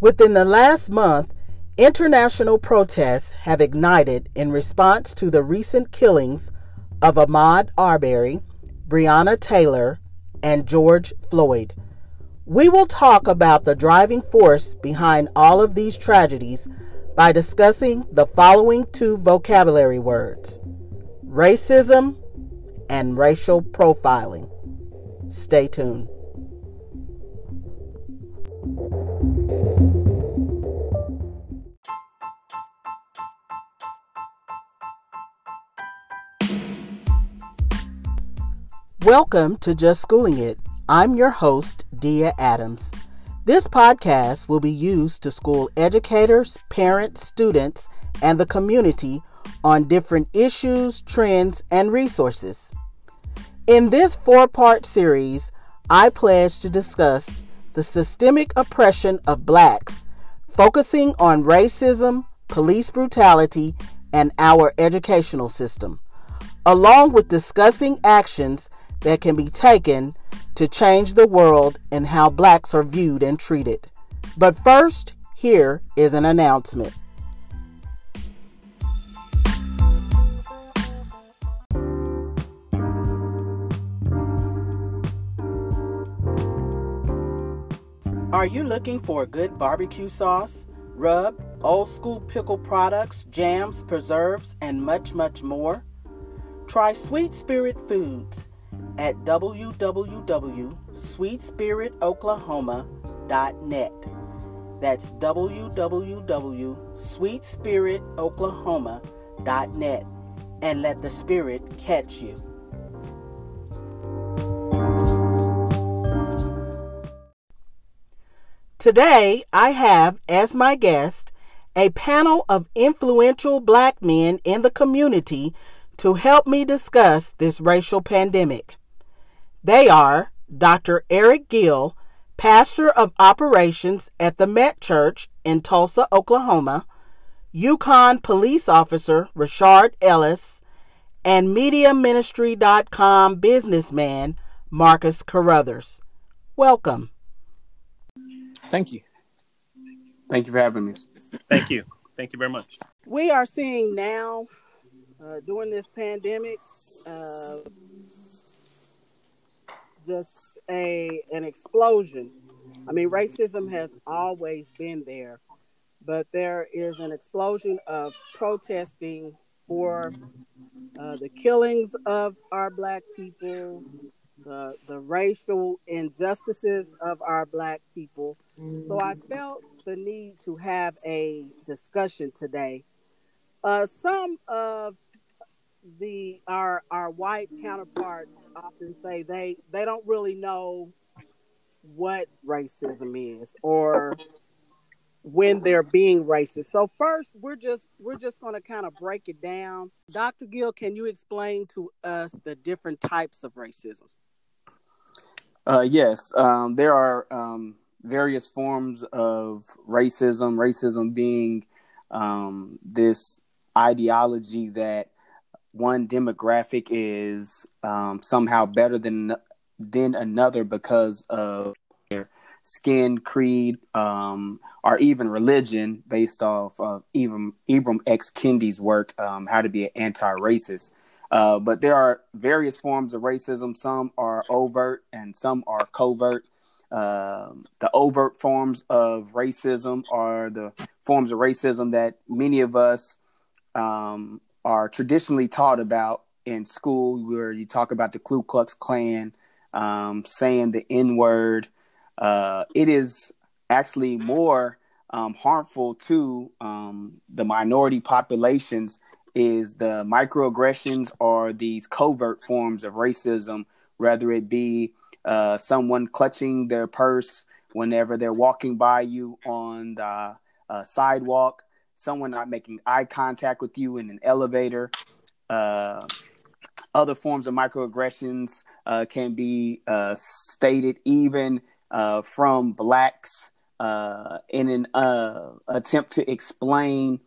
Within the last month, international protests have ignited in response to the recent killings of Ahmaud Arbery, Breonna Taylor, and George Floyd. We will talk about the driving force behind all of these tragedies by discussing the following two vocabulary words racism and racial profiling. Stay tuned. Welcome to Just Schooling It. I'm your host, Dia Adams. This podcast will be used to school educators, parents, students, and the community on different issues, trends, and resources. In this four part series, I pledge to discuss the systemic oppression of blacks, focusing on racism, police brutality, and our educational system, along with discussing actions that can be taken to change the world and how blacks are viewed and treated. But first, here is an announcement. Are you looking for a good barbecue sauce, rub, old school pickle products, jams, preserves, and much, much more? Try Sweet Spirit Foods at www.sweetspiritoklahoma.net. That's www.sweetspiritoklahoma.net and let the Spirit catch you. Today, I have as my guest a panel of influential black men in the community to help me discuss this racial pandemic. They are Dr. Eric Gill, pastor of operations at the Met Church in Tulsa, Oklahoma, Yukon police officer Rashard Ellis, and MediaMinistry.com businessman Marcus Carruthers. Welcome. Thank you. Thank you for having me. Thank you. Thank you very much. We are seeing now uh, during this pandemic uh, just a an explosion. I mean, racism has always been there, but there is an explosion of protesting for uh, the killings of our black people, the the racial injustices of our black people. So I felt the need to have a discussion today. Uh, some of the our our white counterparts often say they they don't really know what racism is or when they're being racist. So first, we're just we're just going to kind of break it down. Dr. Gill, can you explain to us the different types of racism? Uh, yes, um, there are um, various forms of racism. Racism being um, this ideology that one demographic is um, somehow better than than another because of their skin, creed, um, or even religion, based off of even Ibram X. Kendi's work, um, "How to Be an Anti-Racist." Uh, but there are various forms of racism. Some are overt and some are covert. Uh, the overt forms of racism are the forms of racism that many of us um, are traditionally taught about in school, where you talk about the Ku Klux Klan, um, saying the N word. Uh, it is actually more um, harmful to um, the minority populations is the microaggressions or these covert forms of racism, whether it be uh, someone clutching their purse whenever they're walking by you on the uh, sidewalk, someone not making eye contact with you in an elevator. Uh, other forms of microaggressions uh, can be uh, stated even uh, from blacks in an attempt to explain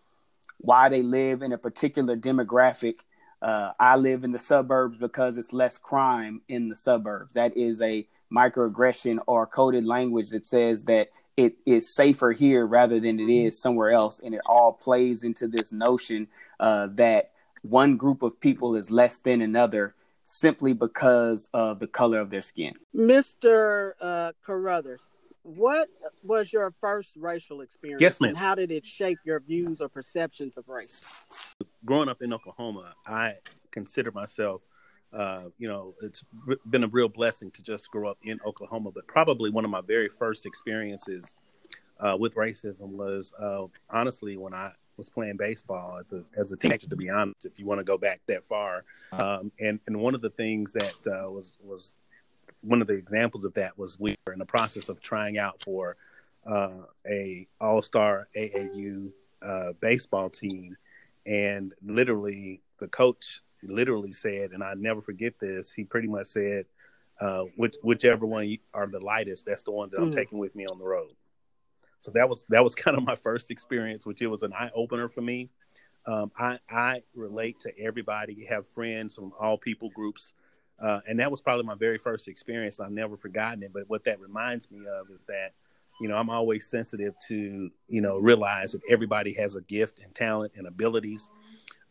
why they live in a particular demographic. Uh, I live in the suburbs because it's less crime in the suburbs. That is a microaggression or coded language that says that it is safer here rather than it is somewhere else, and it all plays into this notion uh, that one group of people is less than another simply because of the color of their skin. Mr. Uh, Carruthers, what was your first racial experience? Yes, ma'am. And how did it shape your views or perceptions of race? Growing up in Oklahoma, I consider myself, uh, you know, it's been a real blessing to just grow up in Oklahoma. But probably one of my very first experiences uh, with racism was uh, honestly when I was playing baseball as a as a teenager. To be honest, if you want to go back that far, um, and and one of the things that uh, was was one of the examples of that was we were in the process of trying out for uh, a All Star AAU uh, baseball team, and literally the coach literally said, and I never forget this. He pretty much said, uh, which, whichever one are the lightest, that's the one that I'm mm. taking with me on the road. So that was that was kind of my first experience, which it was an eye opener for me. Um, I I relate to everybody, have friends from all people groups, uh, and that was probably my very first experience. I've never forgotten it. But what that reminds me of is that you know I'm always sensitive to you know realize that everybody has a gift and talent and abilities.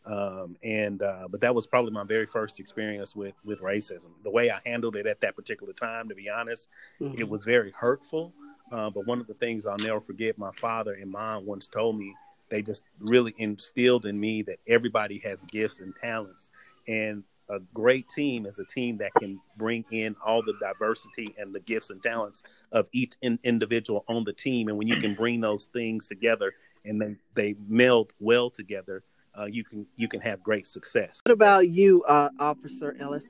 Um, and uh, but that was probably my very first experience with with racism. The way I handled it at that particular time, to be honest, mm-hmm. it was very hurtful. Uh, but one of the things I'll never forget, my father and mom once told me they just really instilled in me that everybody has gifts and talents, and a great team is a team that can bring in all the diversity and the gifts and talents of each in- individual on the team. And when you can bring those things together and then they meld well together, uh, you can you can have great success. What about you, uh, Officer Ellis?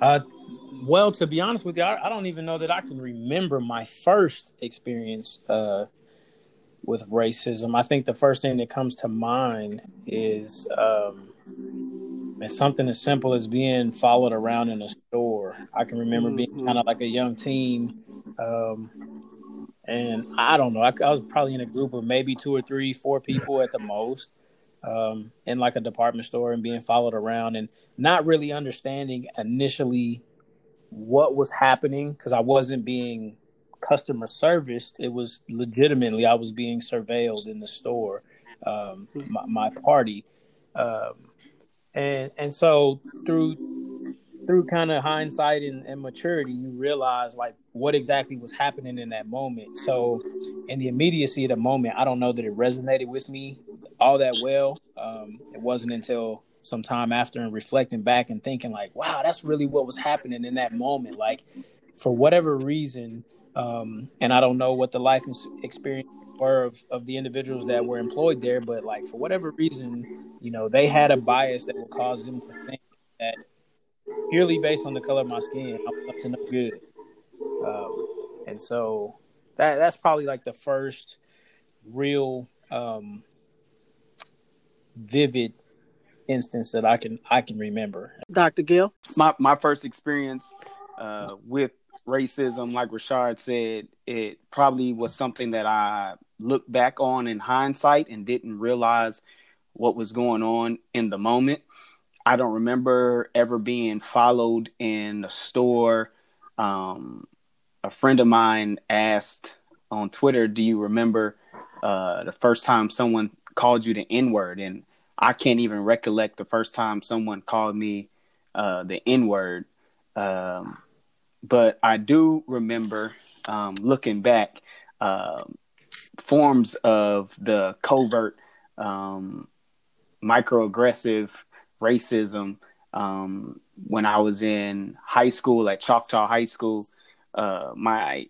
Uh, well, to be honest with you, I, I, don't even know that I can remember my first experience uh, with racism. I think the first thing that comes to mind is um, it's something as simple as being followed around in a store. I can remember being mm-hmm. kind of like a young teen. Um, and I don't know, I, I, was probably in a group of maybe two or three, four people at the most um, in like a department store and being followed around and not really understanding initially what was happening because I wasn't being customer serviced. It was legitimately I was being surveilled in the store, um, my, my, party, um, and and so through through kind of hindsight and, and, maturity, you realize like what exactly was happening in that moment. So, in the immediacy of the moment, I don't know that it resonated with me all that well. Um, it wasn't until some time after and reflecting back and thinking like, wow, that's really what was happening in that moment. Like, for whatever reason, um, and I don't know what the life experience were of, of the individuals that were employed there, but like for whatever reason, you know, they had a bias that would cause them to think that purely based on the color of my skin, I'm up to no good. Um, and so that that's probably like the first real um, vivid instance that I can I can remember. Dr. Gill, my my first experience uh, with racism, like Rashard said, it probably was something that I looked back on in hindsight and didn't realize what was going on in the moment. I don't remember ever being followed in a store. Um, a friend of mine asked on Twitter, "Do you remember uh, the first time someone called you the N word?" And I can't even recollect the first time someone called me uh, the N word. Um, but I do remember um, looking back um, forms of the covert um, microaggressive racism um, when I was in high school at Choctaw High School. Uh, my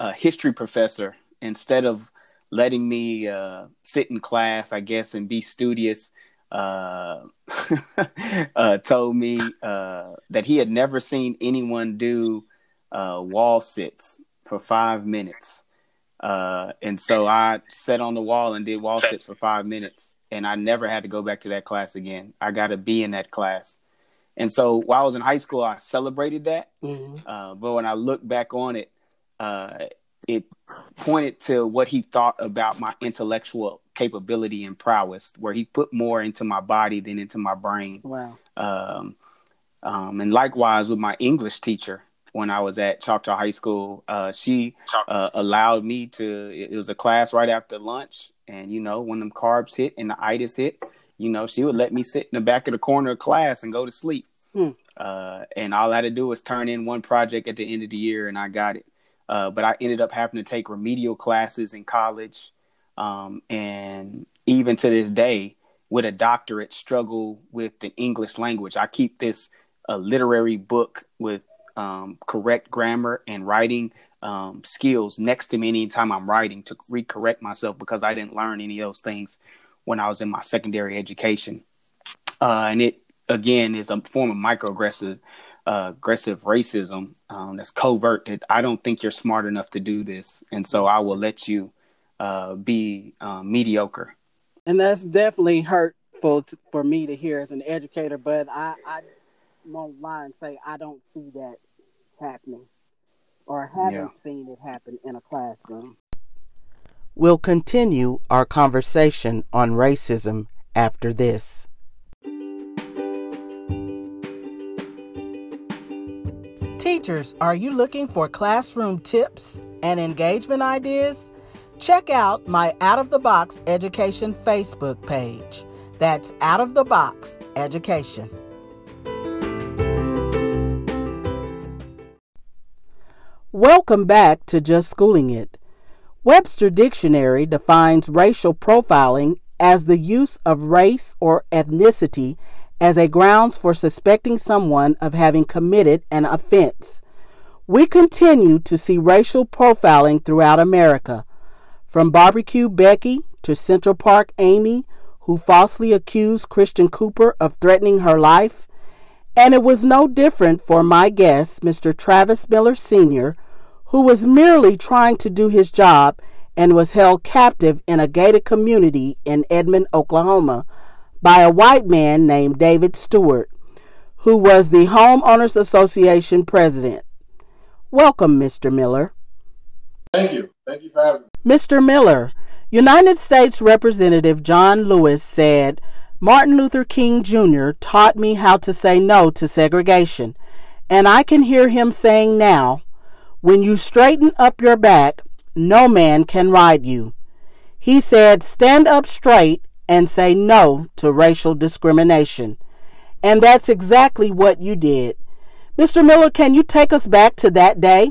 uh, history professor, instead of letting me uh, sit in class, I guess, and be studious, uh, uh, told me uh, that he had never seen anyone do wall sits for five minutes. And so I sat on the wall and did wall sits for five minutes and I never had to go back to that class again. I got to be in that class. And so while I was in high school, I celebrated that. Mm-hmm. Uh, but when I look back on it, uh, it pointed to what he thought about my intellectual capability and prowess, where he put more into my body than into my brain. Wow. Um, um, and likewise with my English teacher, when I was at Choctaw High School. Uh, she uh, allowed me to. It was a class right after lunch, and you know when them carbs hit and the itis hit, you know she would let me sit in the back of the corner of class and go to sleep. Hmm. Uh, and all I had to do was turn in one project at the end of the year, and I got it. Uh, but I ended up having to take remedial classes in college, um, and even to this day, with a doctorate, struggle with the English language. I keep this a literary book with correct grammar and writing um, skills next to me anytime I'm writing to recorrect myself because I didn't learn any of those things when I was in my secondary education. Uh, and it again is a form of microaggressive uh, aggressive racism um, that's covert. That I don't think you're smart enough to do this, and so I will let you uh, be um, mediocre. And that's definitely hurtful for me to hear as an educator. But I, I won't lie and say I don't see that happening or haven't yeah. seen it happen in a classroom. We'll continue our conversation on racism after this. Teachers, are you looking for classroom tips and engagement ideas? Check out my Out of the Box Education Facebook page. That's Out of the Box Education. Welcome back to Just Schooling It. Webster Dictionary defines racial profiling as the use of race or ethnicity as a grounds for suspecting someone of having committed an offense. We continue to see racial profiling throughout America, from Barbecue Becky to Central Park Amy, who falsely accused Christian Cooper of threatening her life. And it was no different for my guest, Mr. Travis Miller Sr., who was merely trying to do his job and was held captive in a gated community in Edmond, Oklahoma, by a white man named David Stewart, who was the Homeowners Association president. Welcome, Mr. Miller. Thank you. Thank you for having me. Mr. Miller, United States Representative John Lewis said, Martin Luther King Jr. taught me how to say no to segregation, and I can hear him saying now, when you straighten up your back, no man can ride you. He said, Stand up straight and say no to racial discrimination. And that's exactly what you did. Mr. Miller, can you take us back to that day?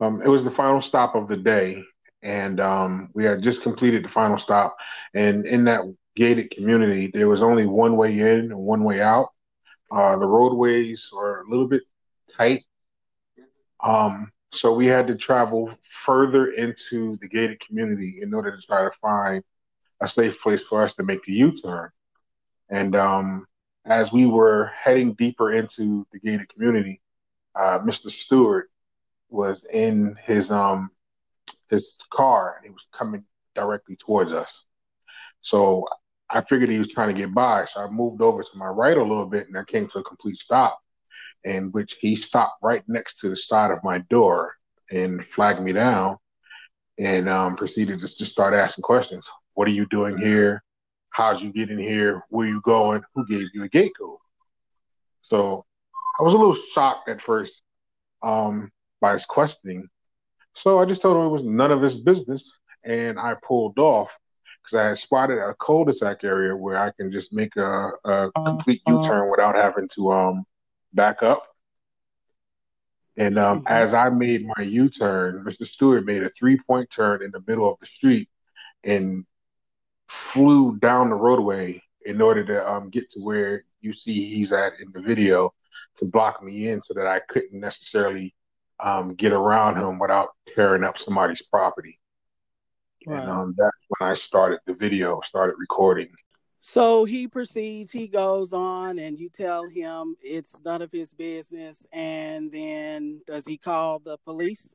Um, it was the final stop of the day, and um, we had just completed the final stop. And in that gated community, there was only one way in and one way out. Uh, the roadways are a little bit tight. Um, so we had to travel further into the gated community in order to try to find a safe place for us to make a U-turn. And um, as we were heading deeper into the gated community, uh, Mr. Stewart was in his um, his car and he was coming directly towards us. So I figured he was trying to get by, so I moved over to my right a little bit, and I came to a complete stop in which he stopped right next to the side of my door and flagged me down and um, proceeded to just start asking questions. What are you doing here? How'd you get in here? Where you going? Who gave you the gate code? So I was a little shocked at first um, by his questioning. So I just told him it was none of his business and I pulled off because I had spotted a cul-de-sac area where I can just make a, a complete U-turn without having to um, back up. And um, mm-hmm. as I made my U turn, Mr. Stewart made a three point turn in the middle of the street and flew down the roadway in order to um, get to where you see he's at in the video to block me in so that I couldn't necessarily um, get around him without tearing up somebody's property. Right. And um, that's when I started the video, started recording. So he proceeds, he goes on, and you tell him it's none of his business. And then does he call the police?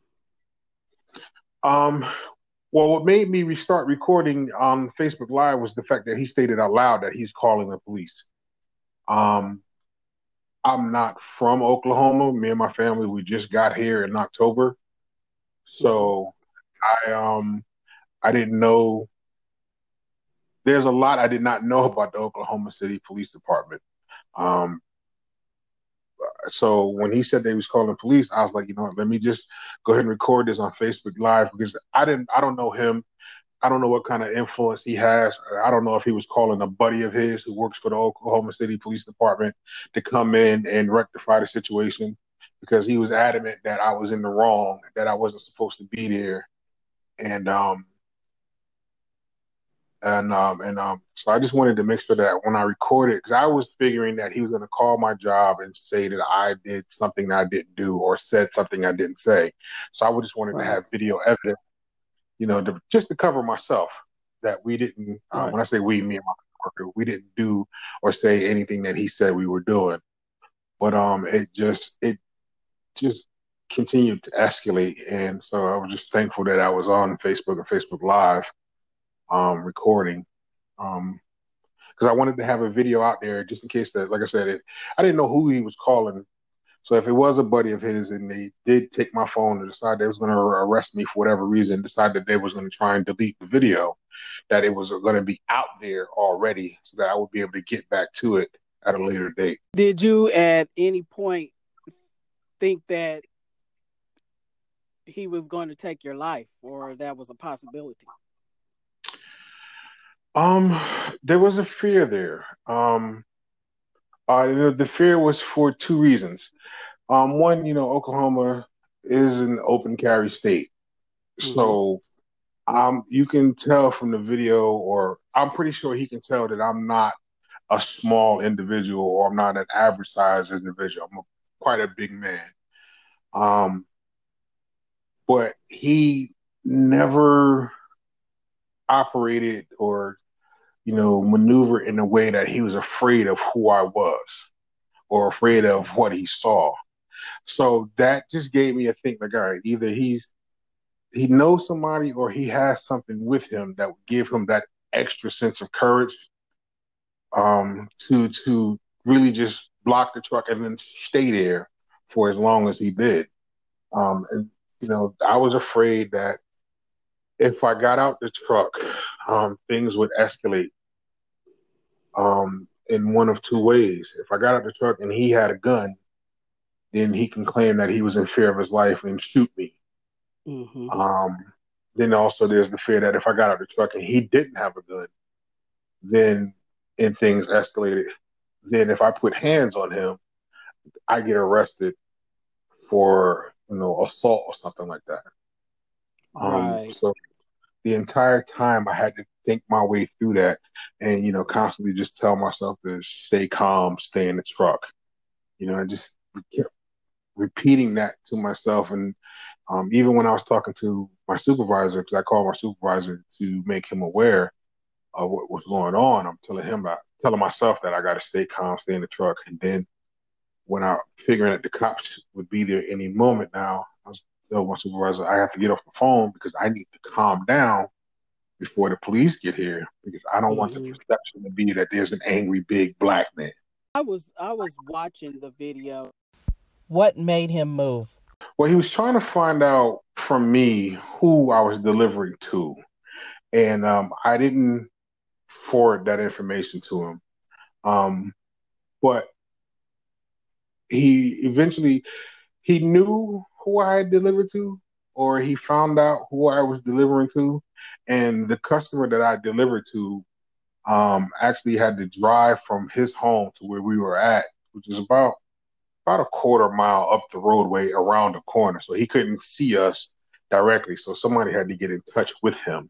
Um, well, what made me restart recording on Facebook Live was the fact that he stated out loud that he's calling the police. Um, I'm not from Oklahoma. Me and my family, we just got here in October. So I um I didn't know there's a lot I did not know about the Oklahoma City Police Department. Um, so when he said they was calling police, I was like, you know what, let me just go ahead and record this on Facebook Live because I didn't, I don't know him. I don't know what kind of influence he has. I don't know if he was calling a buddy of his who works for the Oklahoma City Police Department to come in and rectify the situation because he was adamant that I was in the wrong, that I wasn't supposed to be there. And um and um and um so I just wanted to make sure that when I recorded because I was figuring that he was gonna call my job and say that I did something I didn't do or said something I didn't say. So I would just wanted right. to have video evidence you know, to, just to cover myself that we didn't. Uh, when I say we, me and my worker, we didn't do or say anything that he said we were doing. But um, it just it just continued to escalate, and so I was just thankful that I was on Facebook and Facebook Live, um, recording, um, because I wanted to have a video out there just in case that, like I said, it, I didn't know who he was calling so if it was a buddy of his and they did take my phone and decide they was going to arrest me for whatever reason, decided they was going to try and delete the video, that it was going to be out there already, so that I would be able to get back to it at a later date. Did you at any point think that he was going to take your life, or that was a possibility? Um, there was a fear there. Um, uh, the fear was for two reasons. Um, one, you know, Oklahoma is an open carry state, mm-hmm. so um, you can tell from the video, or I'm pretty sure he can tell that I'm not a small individual, or I'm not an average size individual. I'm a, quite a big man. Um, but he never operated or you know maneuver in a way that he was afraid of who I was or afraid of what he saw. So that just gave me a think like, all right, either he's he knows somebody or he has something with him that would give him that extra sense of courage um, to to really just block the truck and then stay there for as long as he did. Um, and you know, I was afraid that if I got out the truck, um, things would escalate um, in one of two ways. If I got out the truck and he had a gun, then he can claim that he was in fear of his life and shoot me. Mm-hmm. Um, then also there's the fear that if I got out the truck and he didn't have a gun, then and things escalated, then if I put hands on him, I get arrested for you know assault or something like that. Um, right. So the entire time I had to think my way through that, and you know constantly just tell myself to stay calm, stay in the truck. You know, I just kept repeating that to myself. And um, even when I was talking to my supervisor, because I called my supervisor to make him aware of what was going on, I'm telling him about telling myself that I got to stay calm, stay in the truck. And then when I figuring that the cops would be there any moment now, I was telling my supervisor I have to get off the phone because I need to calm down before the police get here because I don't mm-hmm. want the mm-hmm. perception to be that there's an angry big black man. I was I was watching the video what made him move? Well, he was trying to find out from me who I was delivering to. And um, I didn't forward that information to him. Um, but he eventually he knew who I delivered to, or he found out who I was delivering to, and the customer that I delivered to um, actually had to drive from his home to where we were at, which is about about a quarter mile up the roadway around the corner. So he couldn't see us directly. So somebody had to get in touch with him.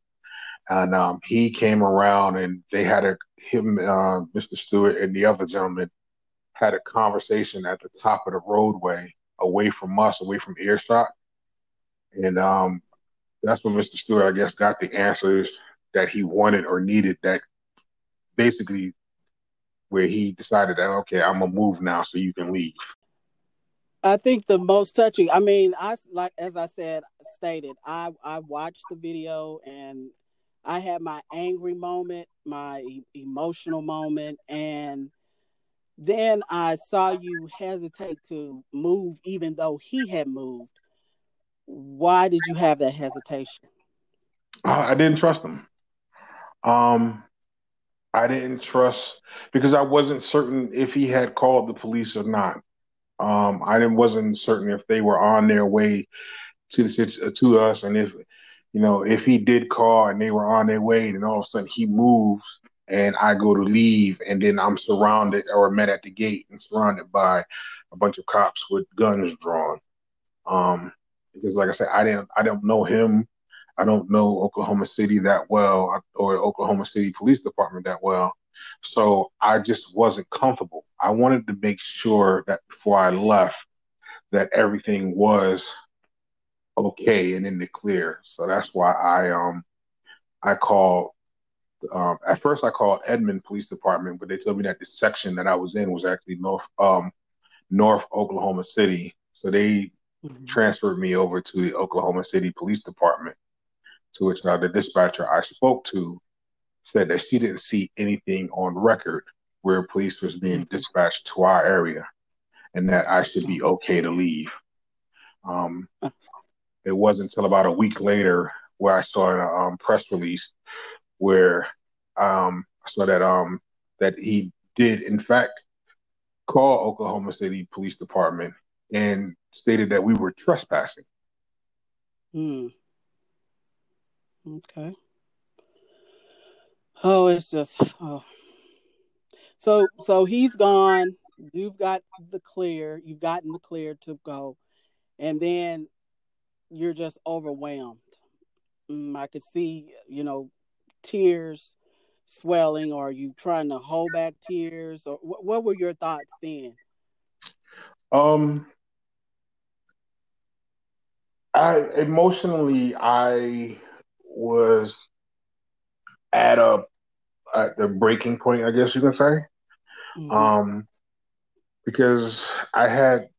And um, he came around and they had a, him, uh, Mr. Stewart and the other gentleman had a conversation at the top of the roadway away from us, away from earshot. And um, that's when Mr. Stewart, I guess, got the answers that he wanted or needed that basically where he decided that, okay, I'm to move now so you can leave. I think the most touching. I mean, I like as I said stated. I I watched the video and I had my angry moment, my emotional moment, and then I saw you hesitate to move, even though he had moved. Why did you have that hesitation? I didn't trust him. Um, I didn't trust because I wasn't certain if he had called the police or not. Um, I didn't wasn't certain if they were on their way to the to us, and if you know if he did call and they were on their way, and all of a sudden he moves and I go to leave, and then I'm surrounded or met at the gate and surrounded by a bunch of cops with guns drawn. Um, because like I said, I didn't I don't know him. I don't know Oklahoma City that well or Oklahoma City Police Department that well. So I just wasn't comfortable. I wanted to make sure that before I left that everything was okay and in the clear. So that's why I um I called um, at first I called Edmond Police Department, but they told me that the section that I was in was actually North um North Oklahoma City. So they mm-hmm. transferred me over to the Oklahoma City Police Department. To which uh, the dispatcher I spoke to said that she didn't see anything on record where police was being mm-hmm. dispatched to our area, and that I should be okay to leave. Um, it wasn't until about a week later where I saw a um, press release where um, I saw that um, that he did in fact call Oklahoma City Police Department and stated that we were trespassing. Hmm. Okay. Oh, it's just oh. So so he's gone. You've got the clear. You've gotten the clear to go, and then you're just overwhelmed. Mm, I could see, you know, tears swelling, or are you trying to hold back tears, or what, what were your thoughts then? Um, I emotionally, I was at a at the breaking point, I guess you can say. Mm-hmm. Um, because I had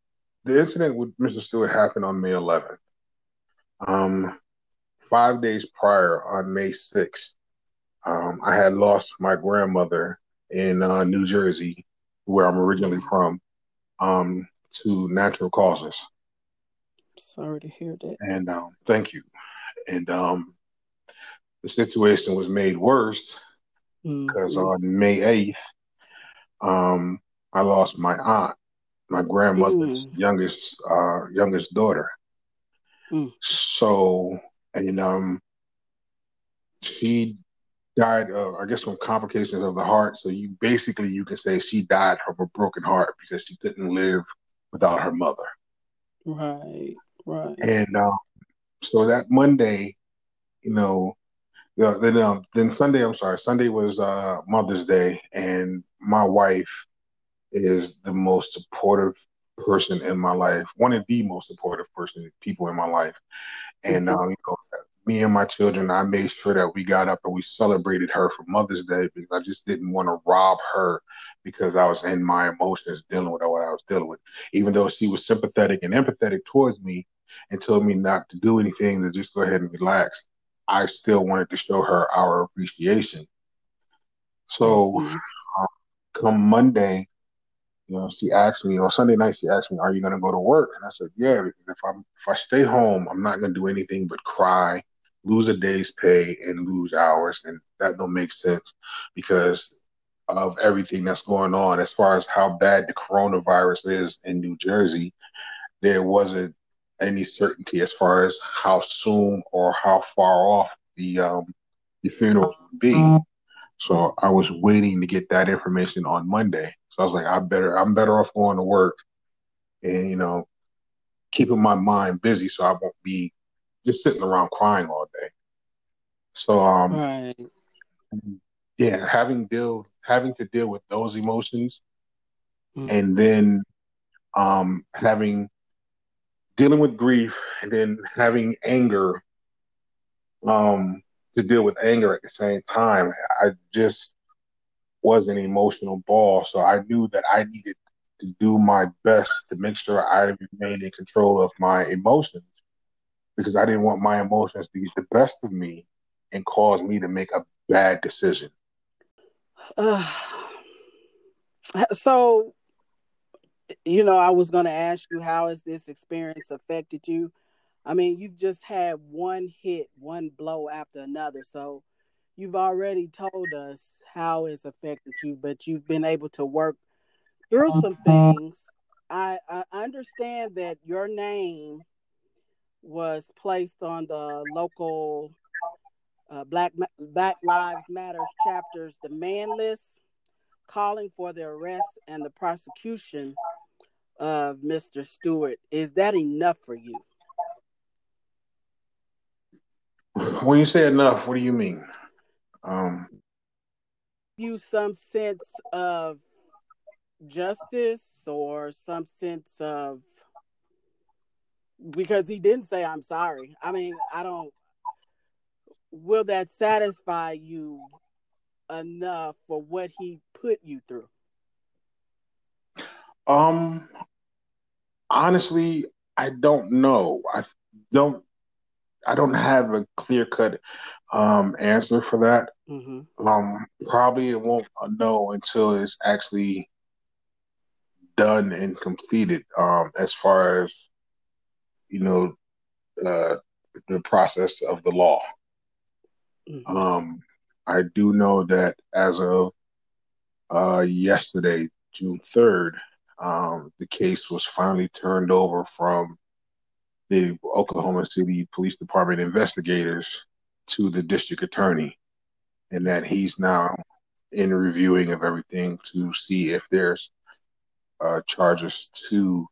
the incident with Mr. Stewart happened on May 11th. Um, five days prior, on May 6th, um, I had lost my grandmother in uh, New Jersey, where I'm originally from, um, to natural causes. Sorry to hear that. And um, thank you. And um, the situation was made worse because mm-hmm. on May 8th, um, I lost my aunt, my grandmother's mm. youngest uh, youngest daughter. Mm. So, and um, she died of, I guess, from complications of the heart. So you basically you can say she died of a broken heart because she couldn't live without her mother. Right, right. And um, so that Monday, you know, yeah, then um, then Sunday, I'm sorry, Sunday was uh, Mother's Day, and my wife is the most supportive person in my life, one of the most supportive person people in my life, and mm-hmm. um, you know, me and my children, I made sure that we got up and we celebrated her for Mother's Day because I just didn't want to rob her because I was in my emotions dealing with what I was dealing with. Even though she was sympathetic and empathetic towards me and told me not to do anything, to just go ahead and relax. I still wanted to show her our appreciation. So, uh, come Monday, you know, she asked me, on Sunday night, she asked me, "Are you going to go to work?" And I said, "Yeah, because if I'm if I stay home, I'm not going to do anything but cry, lose a day's pay, and lose hours, and that don't make sense because of everything that's going on as far as how bad the coronavirus is in New Jersey. There wasn't any certainty as far as how soon or how far off the um, the funeral would be. So I was waiting to get that information on Monday. So I was like, I better I'm better off going to work and you know keeping my mind busy so I won't be just sitting around crying all day. So um right. yeah, having deal having to deal with those emotions mm-hmm. and then um having dealing with grief and then having anger um, to deal with anger at the same time. I just was an emotional ball, so I knew that I needed to do my best to make sure I remained in control of my emotions because I didn't want my emotions to get the best of me and cause me to make a bad decision. Uh, so you know, I was going to ask you, how has this experience affected you? I mean, you've just had one hit, one blow after another. So you've already told us how it's affected you, but you've been able to work through some things. I, I understand that your name was placed on the local uh, Black Black Lives Matter chapter's demand list, calling for the arrest and the prosecution of Mr. Stewart. Is that enough for you? When you say enough, what do you mean? Um, you some sense of justice or some sense of because he didn't say I'm sorry. I mean, I don't will that satisfy you enough for what he put you through? Um honestly, I don't know. I don't I don't have a clear cut um answer for that. Mm-hmm. Um probably it won't know until it's actually done and completed um as far as you know uh the process of the law. Mm-hmm. Um, I do know that as of uh, yesterday, June 3rd, um, the case was finally turned over from the Oklahoma City Police Department investigators to the district attorney, and that he's now in reviewing of everything to see if there's uh, charges to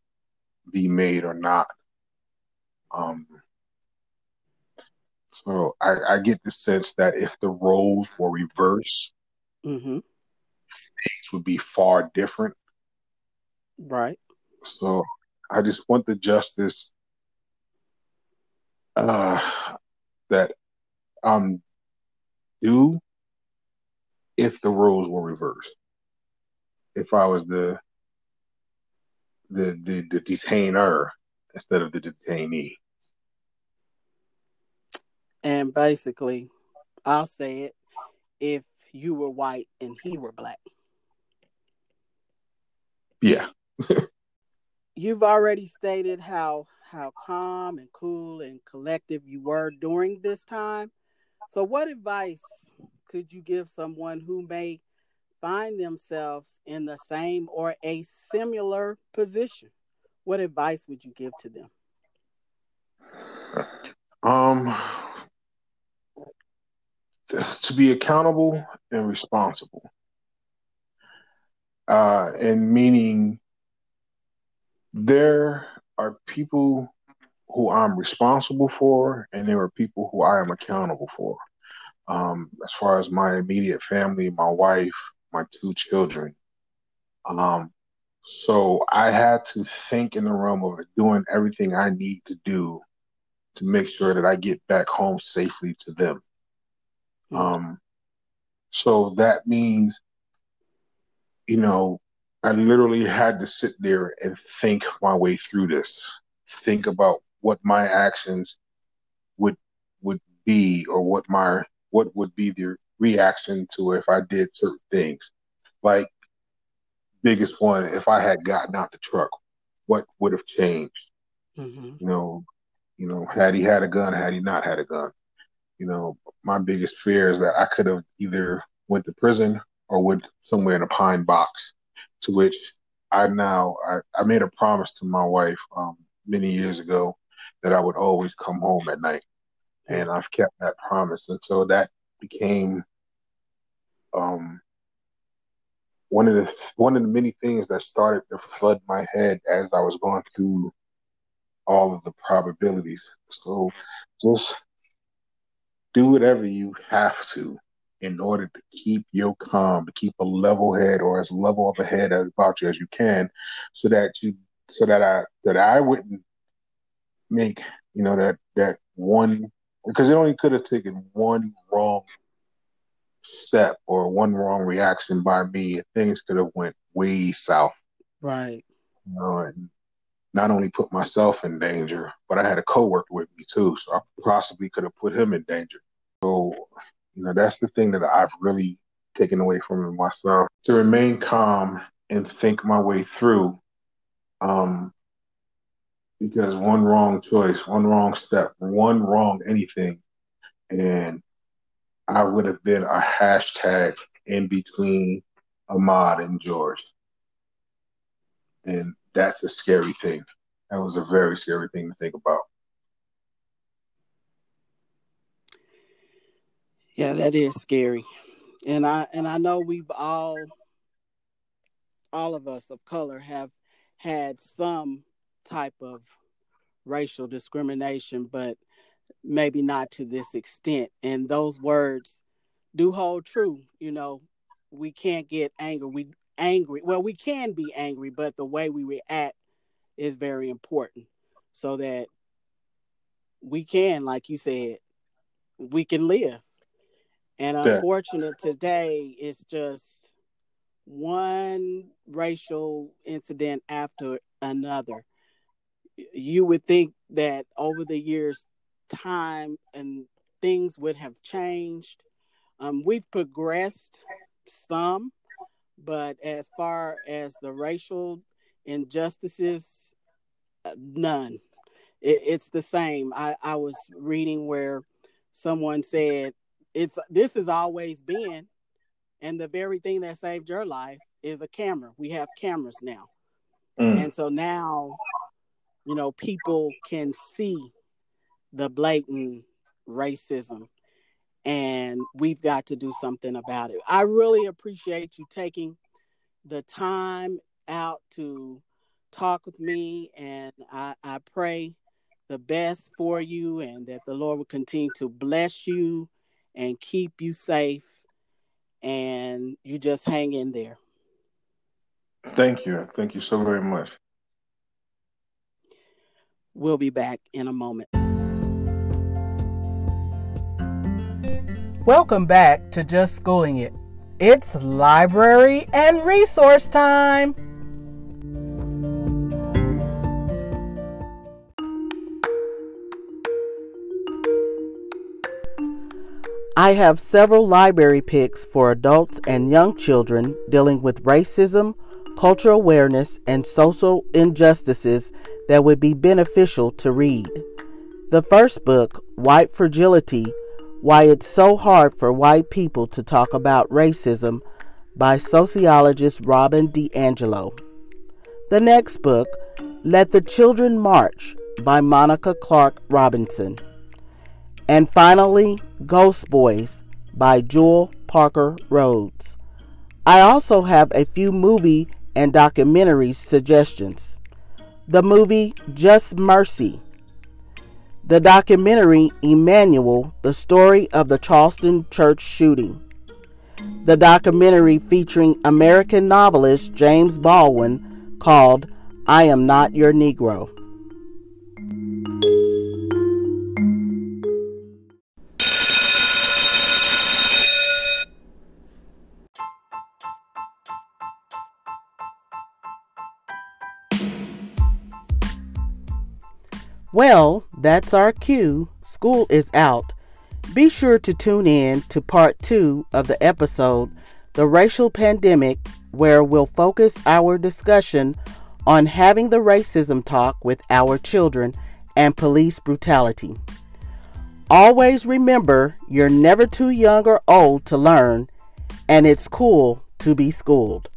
be made or not. Um, so I, I get the sense that if the roles were reversed, mm-hmm. things would be far different. Right. So I just want the justice uh, that I'm due if the roles were reversed. If I was the the the, the detainer instead of the detainee. And basically, I'll say it if you were white and he were black. Yeah. You've already stated how how calm and cool and collective you were during this time. So what advice could you give someone who may find themselves in the same or a similar position? What advice would you give to them? Um to be accountable and responsible. Uh, and meaning there are people who I'm responsible for, and there are people who I am accountable for. Um, as far as my immediate family, my wife, my two children. Um, so I had to think in the realm of doing everything I need to do to make sure that I get back home safely to them. Um, so that means, you know, I literally had to sit there and think my way through this, think about what my actions would would be, or what my what would be the reaction to if I did certain things. Like biggest one, if I had gotten out the truck, what would have changed? Mm-hmm. You know, you know, had he had a gun, had he not had a gun you know, my biggest fear is that I could have either went to prison or went somewhere in a pine box. To which I now I, I made a promise to my wife um, many years ago that I would always come home at night, and I've kept that promise. And so that became um, one of the one of the many things that started to flood my head as I was going through all of the probabilities. So just do whatever you have to in order to keep your calm, to keep a level head or as level of a head as about you as you can, so that you so that I that I wouldn't make you know that that one because it only could have taken one wrong step or one wrong reaction by me, things could have went way south. Right. You know, and not only put myself in danger, but I had a coworker with me too, so I possibly could have put him in danger. So, you know, that's the thing that I've really taken away from myself to remain calm and think my way through. Um, because one wrong choice, one wrong step, one wrong anything, and I would have been a hashtag in between Ahmaud and George. And that's a scary thing. That was a very scary thing to think about. Yeah, that is scary. And I and I know we've all all of us of color have had some type of racial discrimination, but maybe not to this extent. And those words do hold true. You know, we can't get angry. We angry. Well, we can be angry, but the way we react is very important so that we can, like you said, we can live. And Yeah. unfortunate today it's just one racial incident after another. You would think that over the years, time and things would have changed. Um, we've progressed some, but as far as the racial injustices, uh, none. It, it's the same. I, I was reading where someone said it's this has always been, and the very thing that saved your life is a camera. We have cameras now, Mm. and so now, you know, people can see the blatant racism and we've got to do something about it. I really appreciate you taking the time out to talk with me, and I, I pray the best for you and that the Lord will continue to bless you and keep you safe. And you just hang in there. Thank you. Thank you so very much. We'll be back in a moment. Welcome back to Just Schooling It. It's library and resource time. I have several library picks for adults and young children dealing with racism, cultural awareness, and social injustices that would be beneficial to read. The first book, White Fragility Why It's So Hard for White People to Talk About Racism, by sociologist Robin DiAngelo. The next book, Let the Children March, by Monica Clark Robinson. And finally, Ghost Boys by Jewell Parker Rhodes. I also have a few movie and documentary suggestions. The movie Just Mercy. The documentary Emanuel, the story of the Charleston church shooting. The documentary featuring American novelist James Baldwin called I Am Not Your Negro. Well, that's our cue. School is out. Be sure to tune in to part two of the episode, The Racial Pandemic, where we'll focus our discussion on having the racism talk with our children and police brutality. Always remember you're never too young or old to learn, and it's cool to be schooled.